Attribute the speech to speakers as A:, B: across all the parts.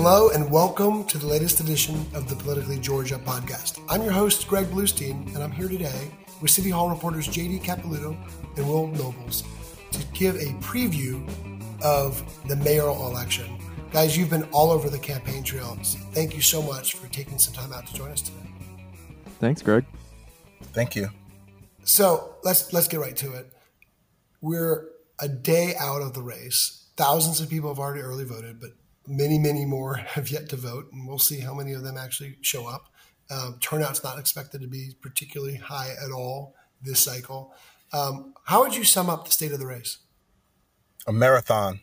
A: Hello, and welcome to the latest edition of the Politically Georgia podcast. I'm your host, Greg Bluestein, and I'm here today with City Hall reporters JD Capilouto and Will Nobles to give a preview of the mayoral election. Guys, you've been all over the campaign trails. Thank you so much for taking some time out to join us today.
B: Thanks, Greg.
C: Thank you.
A: So let's let's get right to it. We're a day out of the race. Thousands of people have already early voted, but Many, many more have yet to vote, and we'll see how many of them actually show up. Um, turnout's not expected to be particularly high at all this cycle. Um, how would you sum up the state of the race?
C: A marathon.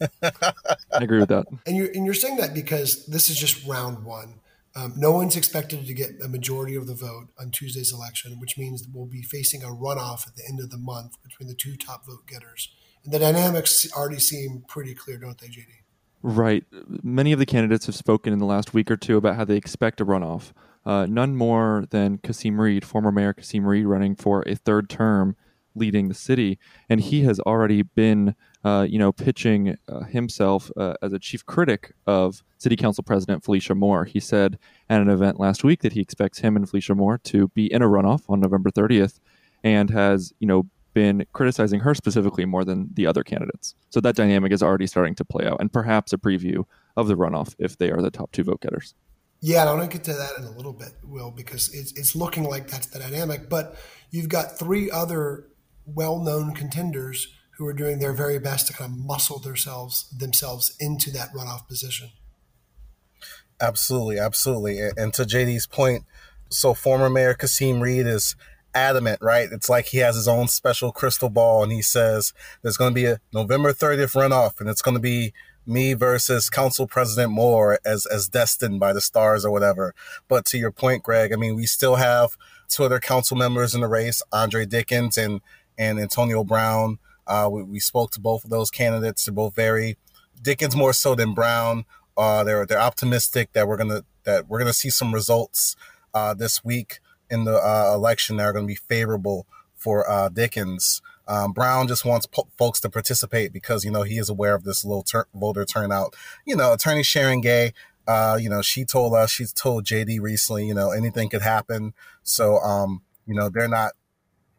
B: I agree with that.
A: And you're, and you're saying that because this is just round one. Um, no one's expected to get a majority of the vote on Tuesday's election, which means we'll be facing a runoff at the end of the month between the two top vote getters. And the dynamics already seem pretty clear, don't they, JD?
B: Right. Many of the candidates have spoken in the last week or two about how they expect a runoff. Uh, none more than Kasim Reed, former Mayor Kasim Reed, running for a third term leading the city. And he has already been, uh, you know, pitching uh, himself uh, as a chief critic of City Council President Felicia Moore. He said at an event last week that he expects him and Felicia Moore to be in a runoff on November 30th and has, you know, been criticizing her specifically more than the other candidates. So that dynamic is already starting to play out, and perhaps a preview of the runoff if they are the top two vote getters.
A: Yeah, and I want to get to that in a little bit, Will, because it's it's looking like that's the dynamic. But you've got three other well-known contenders who are doing their very best to kind of muscle themselves themselves into that runoff position.
C: Absolutely, absolutely. And to JD's point, so former Mayor Kasim Reed is adamant, right? It's like he has his own special crystal ball and he says there's going to be a November 30th runoff and it's going to be me versus Council President Moore as as destined by the stars or whatever. But to your point, Greg, I mean, we still have two other council members in the race, Andre Dickens and and Antonio Brown. Uh, we, we spoke to both of those candidates. They're both very Dickens more so than Brown. Uh, they're they're optimistic that we're gonna that we're gonna see some results uh, this week in the uh, election that are going to be favorable for uh, Dickens. Um, Brown just wants po- folks to participate because you know he is aware of this low ter- voter turnout. You know, Attorney Sharon Gay, uh, you know, she told us, she's told JD recently, you know, anything could happen. So, um, you know, they're not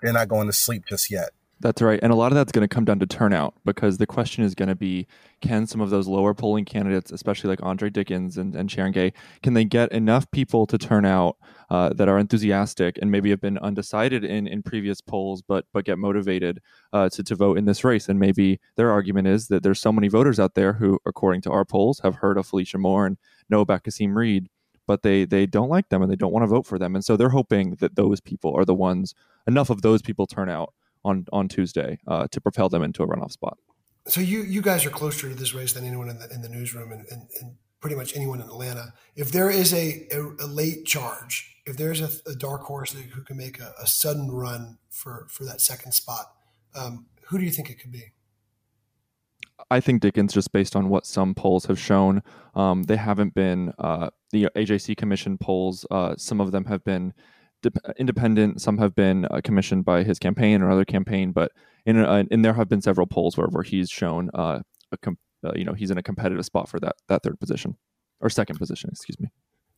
C: they're not going to sleep just yet.
B: That's right. And a lot of that's going to come down to turnout because the question is going to be can some of those lower polling candidates, especially like Andre Dickens and, and Sharon Gay, can they get enough people to turn out uh, that are enthusiastic and maybe have been undecided in, in previous polls, but but get motivated uh, to, to vote in this race? And maybe their argument is that there's so many voters out there who, according to our polls, have heard of Felicia Moore and know about Kasim Reed, but they they don't like them and they don't want to vote for them. And so they're hoping that those people are the ones, enough of those people turn out on on Tuesday uh, to propel them into a runoff spot.
A: So you you guys are closer to this race than anyone in the, in the newsroom and, and, and pretty much anyone in Atlanta. If there is a, a, a late charge, if there's a, a dark horse who can make a, a, sudden run for for that second spot, um, who do you think it could be?
B: I think Dickens, just based on what some polls have shown, um, they haven't been uh, the AJC Commission polls. Uh, some of them have been independent. Some have been uh, commissioned by his campaign or other campaign, but in uh, and there have been several polls where, where he's shown uh, a com- uh, you know he's in a competitive spot for that that third position or second position, excuse me.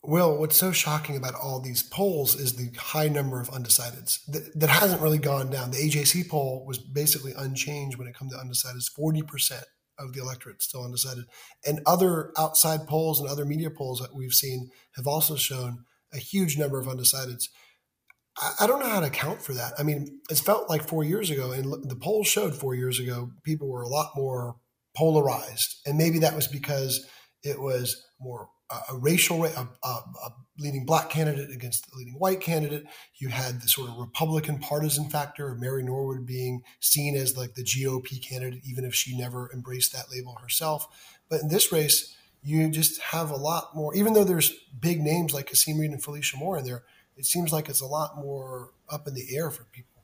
A: Will, what's so shocking about all these polls is the high number of undecideds that, that hasn't really gone down. The AJC poll was basically unchanged when it comes to undecideds, forty percent of the electorate still undecided. And other outside polls and other media polls that we've seen have also shown a huge number of undecideds. I, I don't know how to account for that. I mean, it felt like four years ago, and the polls showed four years ago people were a lot more polarized, and maybe that was because it was more uh, a racial, a, a, a, leading black candidate against the leading white candidate. You had the sort of Republican partisan factor of Mary Norwood being seen as like the GOP candidate, even if she never embraced that label herself. But in this race, you just have a lot more, even though there's big names like Kasim Reed and Felicia Moore in there, it seems like it's a lot more up in the air for people.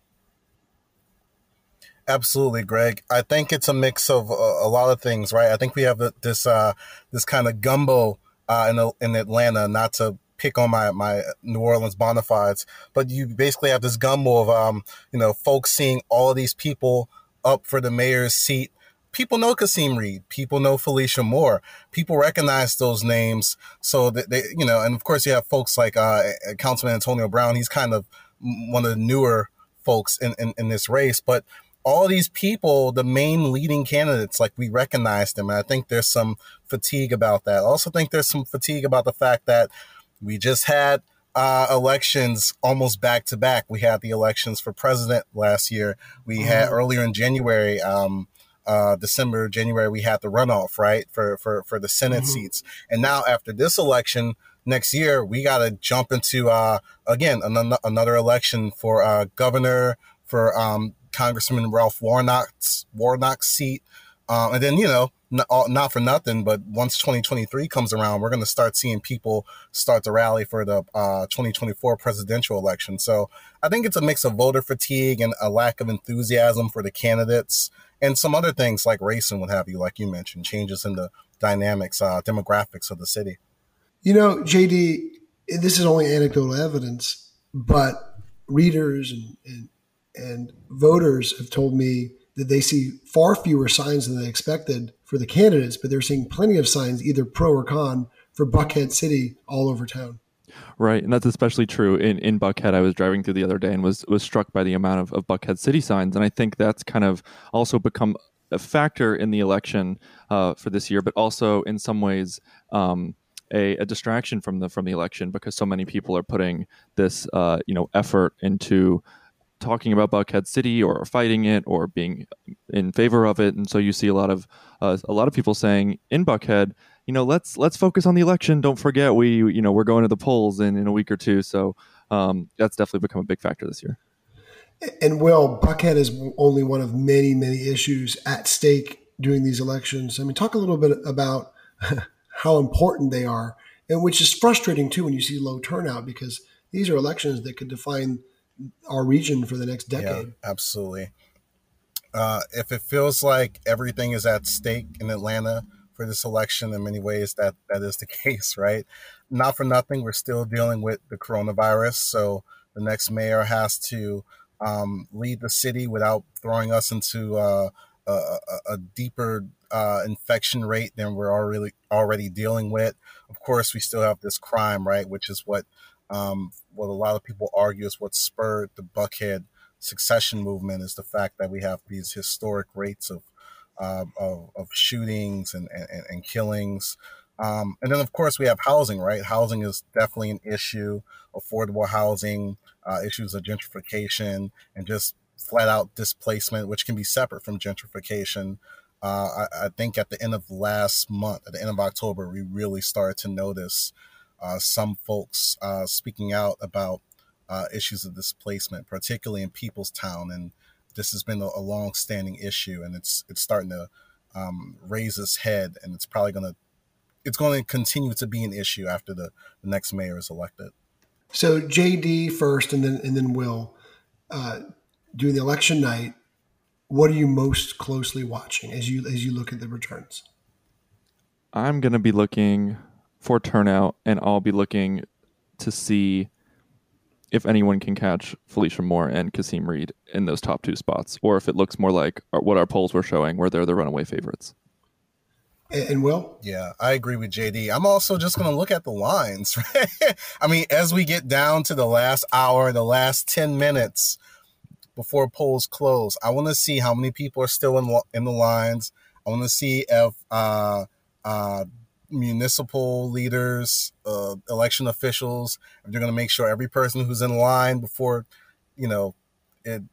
C: Absolutely, Greg. I think it's a mix of a, a lot of things, right? I think we have this uh, this kind of gumbo uh, in in Atlanta. Not to pick on my my New Orleans bona fides, but you basically have this gumbo of um, you know folks seeing all these people up for the mayor's seat. People know Kasim Reed. People know Felicia Moore. People recognize those names. So that they, you know, and of course you have folks like uh, Councilman Antonio Brown. He's kind of one of the newer folks in, in, in this race, but all these people, the main leading candidates, like we recognize them. And I think there's some fatigue about that. I also think there's some fatigue about the fact that we just had uh, elections almost back to back. We had the elections for president last year. We mm-hmm. had earlier in January, um, uh, December, January, we had the runoff, right, for, for, for the Senate mm-hmm. seats. And now after this election, next year, we got to jump into, uh, again, an- another election for uh, governor, for um, Congressman Ralph Warnock's Warnock's seat. Um, and then, you know, not, not, for nothing, but once 2023 comes around, we're going to start seeing people start to rally for the uh, 2024 presidential election. So I think it's a mix of voter fatigue and a lack of enthusiasm for the candidates and some other things like race and what have you, like you mentioned, changes in the dynamics, uh, demographics of the city.
A: You know, JD, this is only anecdotal evidence, but readers and, and and voters have told me that they see far fewer signs than they expected for the candidates, but they're seeing plenty of signs, either pro or con, for Buckhead City all over town.
B: Right, and that's especially true in, in Buckhead. I was driving through the other day and was was struck by the amount of, of Buckhead City signs, and I think that's kind of also become a factor in the election uh, for this year, but also in some ways um, a, a, distraction from the from the election because so many people are putting this uh, you know effort into talking about Buckhead City or fighting it or being in favor of it, and so you see a lot of uh, a lot of people saying in Buckhead, you know, let's let's focus on the election. Don't forget we you know we're going to the polls in in a week or two, so um, that's definitely become a big factor this year.
A: And well, Buckhead is only one of many many issues at stake during these elections. I mean, talk a little bit about how important they are, and which is frustrating too when you see low turnout because these are elections that could define our region for the next decade.
C: Yeah, absolutely. Uh, if it feels like everything is at stake in Atlanta for this election, in many ways that that is the case, right? Not for nothing, we're still dealing with the coronavirus, so the next mayor has to um, lead the city without throwing us into uh, a, a, a, deeper uh, infection rate than we're already already dealing with. Of course, we still have this crime, right, which is what um, what a lot of people argue is what spurred the Buckhead succession movement is the fact that we have these historic rates of uh, of, of, shootings and, and, and killings. Um, and then, of course, we have housing, right? Housing is definitely an issue, affordable housing, uh, issues of gentrification, and just flat out displacement, which can be separate from gentrification. Uh, I, I, think at the end of last month, at the end of October, we really started to notice uh, some folks uh, speaking out about uh, issues of displacement, particularly in Peoplestown, and this has been a, a long-standing issue, and it's it's starting to um, raise its head, and it's probably going to it's going to continue to be an issue after the, the next mayor is elected.
A: So JD first, and then and then Will uh, during the election night. What are you most closely watching as you as you look at the returns?
B: I'm going to be looking for turnout, and I'll be looking to see if anyone can catch Felicia Moore and Kasim Reed in those top two spots, or if it looks more like what our polls were showing, where they're the runaway favorites.
A: And Will?
C: Yeah, I agree with JD. I'm also just going to look at the lines. Right? I mean, as we get down to the last hour, the last 10 minutes before polls close, I want to see how many people are still in, in the lines. I want to see if uh, uh, municipal leaders, uh, election officials, they're going to make sure every person who's in line before, you know, it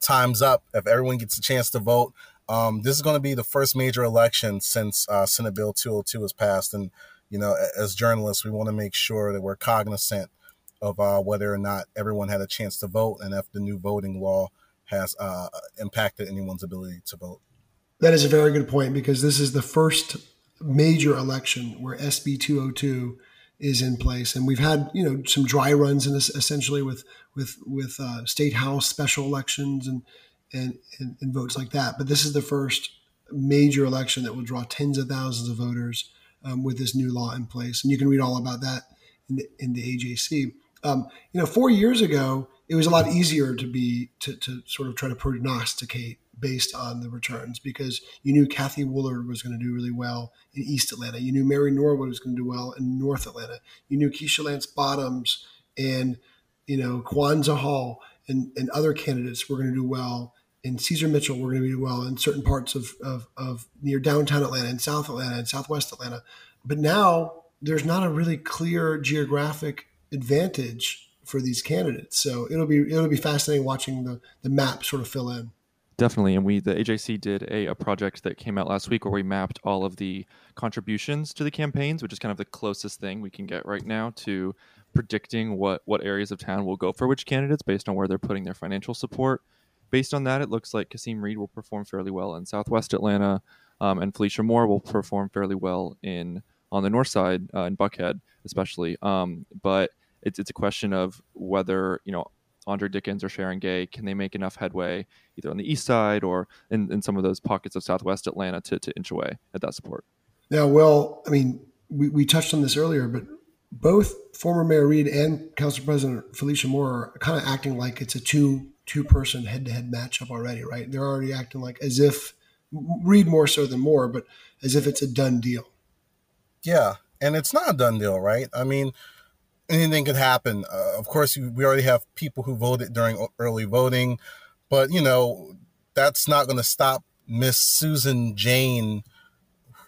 C: time's up, if everyone gets a chance to vote. Um, this is going to be the first major election since uh, Senate Bill 202 was passed. And, you know, as journalists, we want to make sure that we're cognizant of uh, whether or not everyone had a chance to vote and if the new voting law has uh, impacted anyone's ability to vote.
A: That is a very good point because this is the first major election where SB 202 is in place, and we've had you know some dry runs in this essentially with with with uh, state house special elections and, and and and votes like that. But this is the first major election that will draw tens of thousands of voters um, with this new law in place, and you can read all about that in the, in the AJC. Um, you know, four years ago, it was a lot easier to be to, to sort of try to prognosticate based on the returns because you knew Kathy Woolard was going to do really well in East Atlanta. You knew Mary Norwood was going to do well in North Atlanta. You knew Keisha Lance Bottoms and you know Kwanza Hall and, and other candidates were going to do well. And Ceasar Mitchell were going to do well in certain parts of, of, of near downtown Atlanta and South Atlanta and Southwest Atlanta. But now there's not a really clear geographic advantage for these candidates. So it'll be it'll be fascinating watching the the map sort of fill in.
B: Definitely, and we the AJC did a, a project that came out last week where we mapped all of the contributions to the campaigns, which is kind of the closest thing we can get right now to predicting what what areas of town will go for which candidates based on where they're putting their financial support. Based on that, it looks like Kasim Reed will perform fairly well in Southwest Atlanta, um, and Felicia Moore will perform fairly well in on the north side uh, in Buckhead, especially. Um, but it's it's a question of whether you know Andre Dickens or Sharon Gay can they make enough headway either on the east side or in, in some of those pockets of Southwest Atlanta to to inch away at that support.
A: Yeah, well, I mean, we, we touched on this earlier, but both former Mayor Reed and Council President Felicia Moore are kind of acting like it's a two two person head to head matchup already, right? They're already acting like as if Reed more so than Moore, but as if it's a done deal.
C: Yeah, and it's not a done deal, right? I mean, anything could happen. Uh, of course, we already have people who voted during early voting, but you know that's not going to stop Miss Susan Jane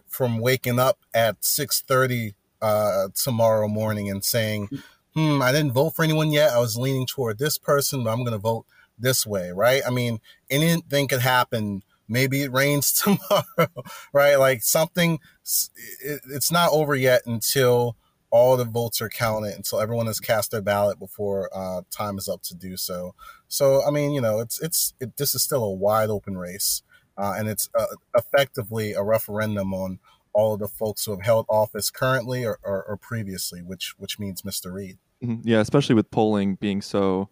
C: from waking up at six thirty uh, tomorrow morning and saying, "Hmm, I didn't vote for anyone yet. I was leaning toward this person, but I'm going to vote this way." Right? I mean, anything could happen. Maybe it rains tomorrow, right? Like something. it's not over yet until all the votes are counted until everyone has cast their ballot before uh, time is up to do so. So, I mean, you know, it's it's it, this is still a wide open race, uh, and it's uh, effectively a referendum on all of the folks who have held office currently or, or, or previously, which which means Mr. Reed.
B: Mm-hmm. Yeah, especially with polling being so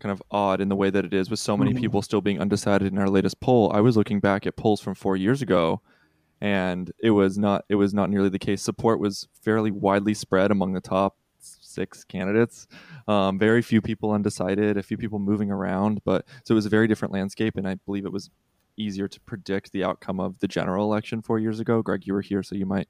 B: kind of odd in the way that it is, with so many mm-hmm. people still being undecided in our latest poll. I was looking back at polls from four years ago and it was not it was not nearly the case. Support was fairly widely spread among the top six candidates. Um, very few people undecided, a few people moving around, but so it was a very different landscape, and I believe it was easier to predict the outcome of the general election four years ago. Greg, you were here, so you might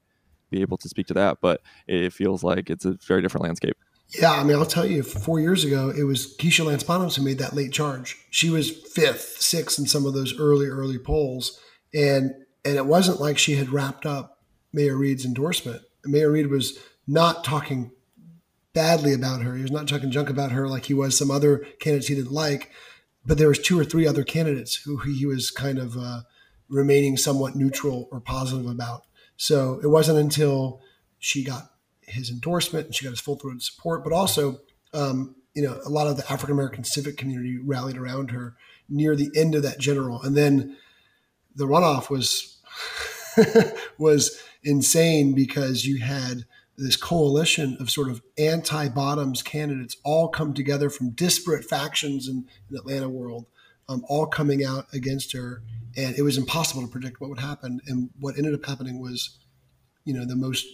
B: be able to speak to that, but it feels like it's a very different landscape.
A: Yeah, I mean, I'll tell you, four years ago, it was Keisha Lance who made that late charge. She was fifth, sixth in some of those early, early polls. And and it wasn't like she had wrapped up Mayor Reed's endorsement. Mayor Reed was not talking badly about her. He was not talking junk about her like he was some other candidates he didn't like. But there was two or three other candidates who he was kind of uh, remaining somewhat neutral or positive about. So it wasn't until she got his endorsement and she got his full throated support, but also, um, you know, a lot of the African American civic community rallied around her near the end of that general, and then the runoff was was insane because you had this coalition of sort of anti-bottoms candidates all come together from disparate factions in, in Atlanta world, um, all coming out against her, and it was impossible to predict what would happen. And what ended up happening was, you know, the most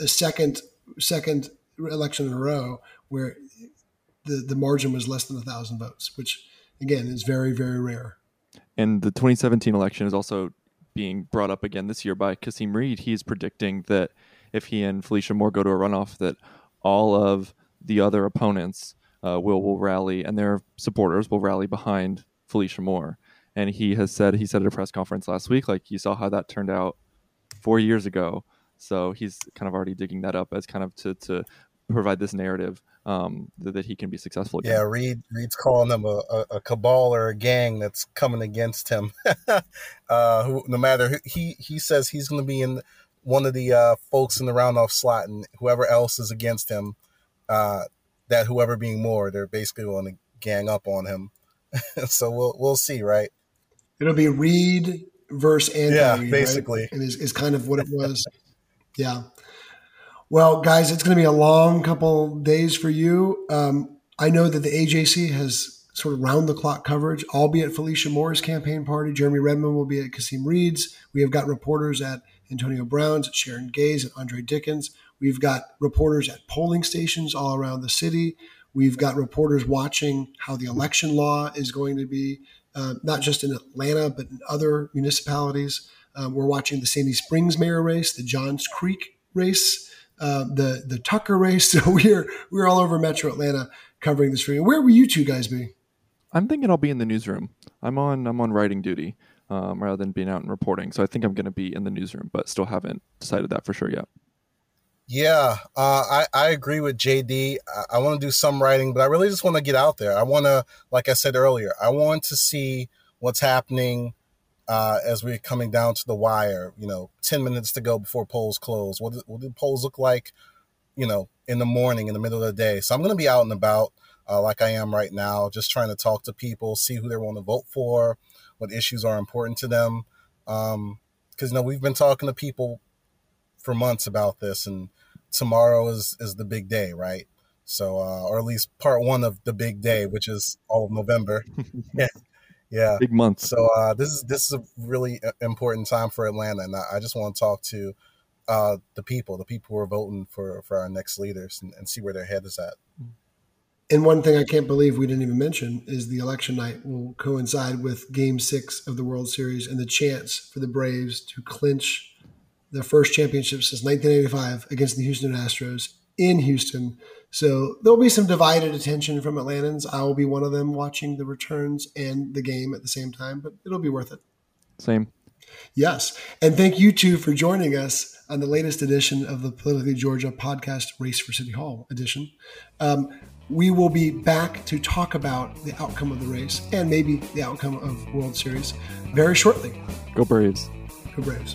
A: a second second election in a row where the the margin was less than a thousand votes, which again is very very rare.
B: And the 2017 election is also being brought up again this year by Kasim Reed. He's predicting that if he and Felicia Moore go to a runoff, that all of the other opponents uh, will will rally and their supporters will rally behind Felicia Moore. and he has said he said at a press conference last week, like you saw how that turned out four years ago. So he's kind of already digging that up as kind of to to provide this narrative um, that, that, he can be successful. Again.
C: Yeah, Reed Reed's calling them a, a, a, cabal or a gang that's coming against him. uh, who, no matter who, he he says he's going to be in one of the uh, folks in the roundoff slot, and whoever else is against him, uh, that whoever being more, they're basically going to gang up on him. so we'll we'll see, right?
A: It'll be Reed versus anti.
C: Yeah, basically,
A: right? and is, is kind of what it was. yeah. Well, guys, it's going to be a long couple days for you. Um, I know that the AJC has sort of round the clock coverage. I'll be at Felicia Moore's campaign party. Jeremy Redmond will be at Kasim Reed's. We have got reporters at Antonio Brown's, Sharon Gay's, at Andre Dickens. We've got reporters at polling stations all around the city. We've got reporters watching how the election law is going to be, uh, not just in Atlanta, but in other municipalities. Um, we're watching the Sandy Springs mayor race, the Johns Creek race uh, the the Tucker race. So we're we're all over Metro Atlanta covering this for you. Where will you two guys be?
B: I'm thinking I'll be in the newsroom. I'm on I'm on writing duty um, rather than being out and reporting. So I think I'm going to be in the newsroom, but still haven't decided that for sure yet.
C: Yeah, uh, I I agree with JD. I, I want to do some writing, but I really just want to get out there. I want to, like I said earlier, I want to see what's happening uh, as we're coming down to the wire, you know, 10 minutes to go before polls close. What, do, what do polls look like, you know, in the morning, in the middle of the day? So I'm going to be out and about uh, like I am right now, just trying to talk to people, see who they want to vote for, what issues are important to them. Because, um, you know, we've been talking to people for months about this, and tomorrow is, is the big day, right? So, uh, or at least part one of the big day, which is all of November. yeah. Yeah,
B: big month.
C: So uh, this is this is a really uh, important time for Atlanta, and I, just want to talk to uh, the people, the people who are voting for for our next leaders, and, and see where their head is at.
A: And one thing I can't believe we didn't even mention is the election night will coincide with Game Six of the World Series and the chance for the Braves to clinch their first championship since 1985 against the Houston Astros in Houston. So there'll be some divided attention from Atlantans. I will be one of them watching the returns and the game at the same time, but it'll be worth it.
B: Same.
A: Yes. And thank you two for joining us on the latest edition of the Politically Georgia podcast, Race for City Hall edition. Um, we will be back to talk about the outcome of the race and maybe the outcome of World Series very shortly.
B: Go Braves.
A: Go Braves.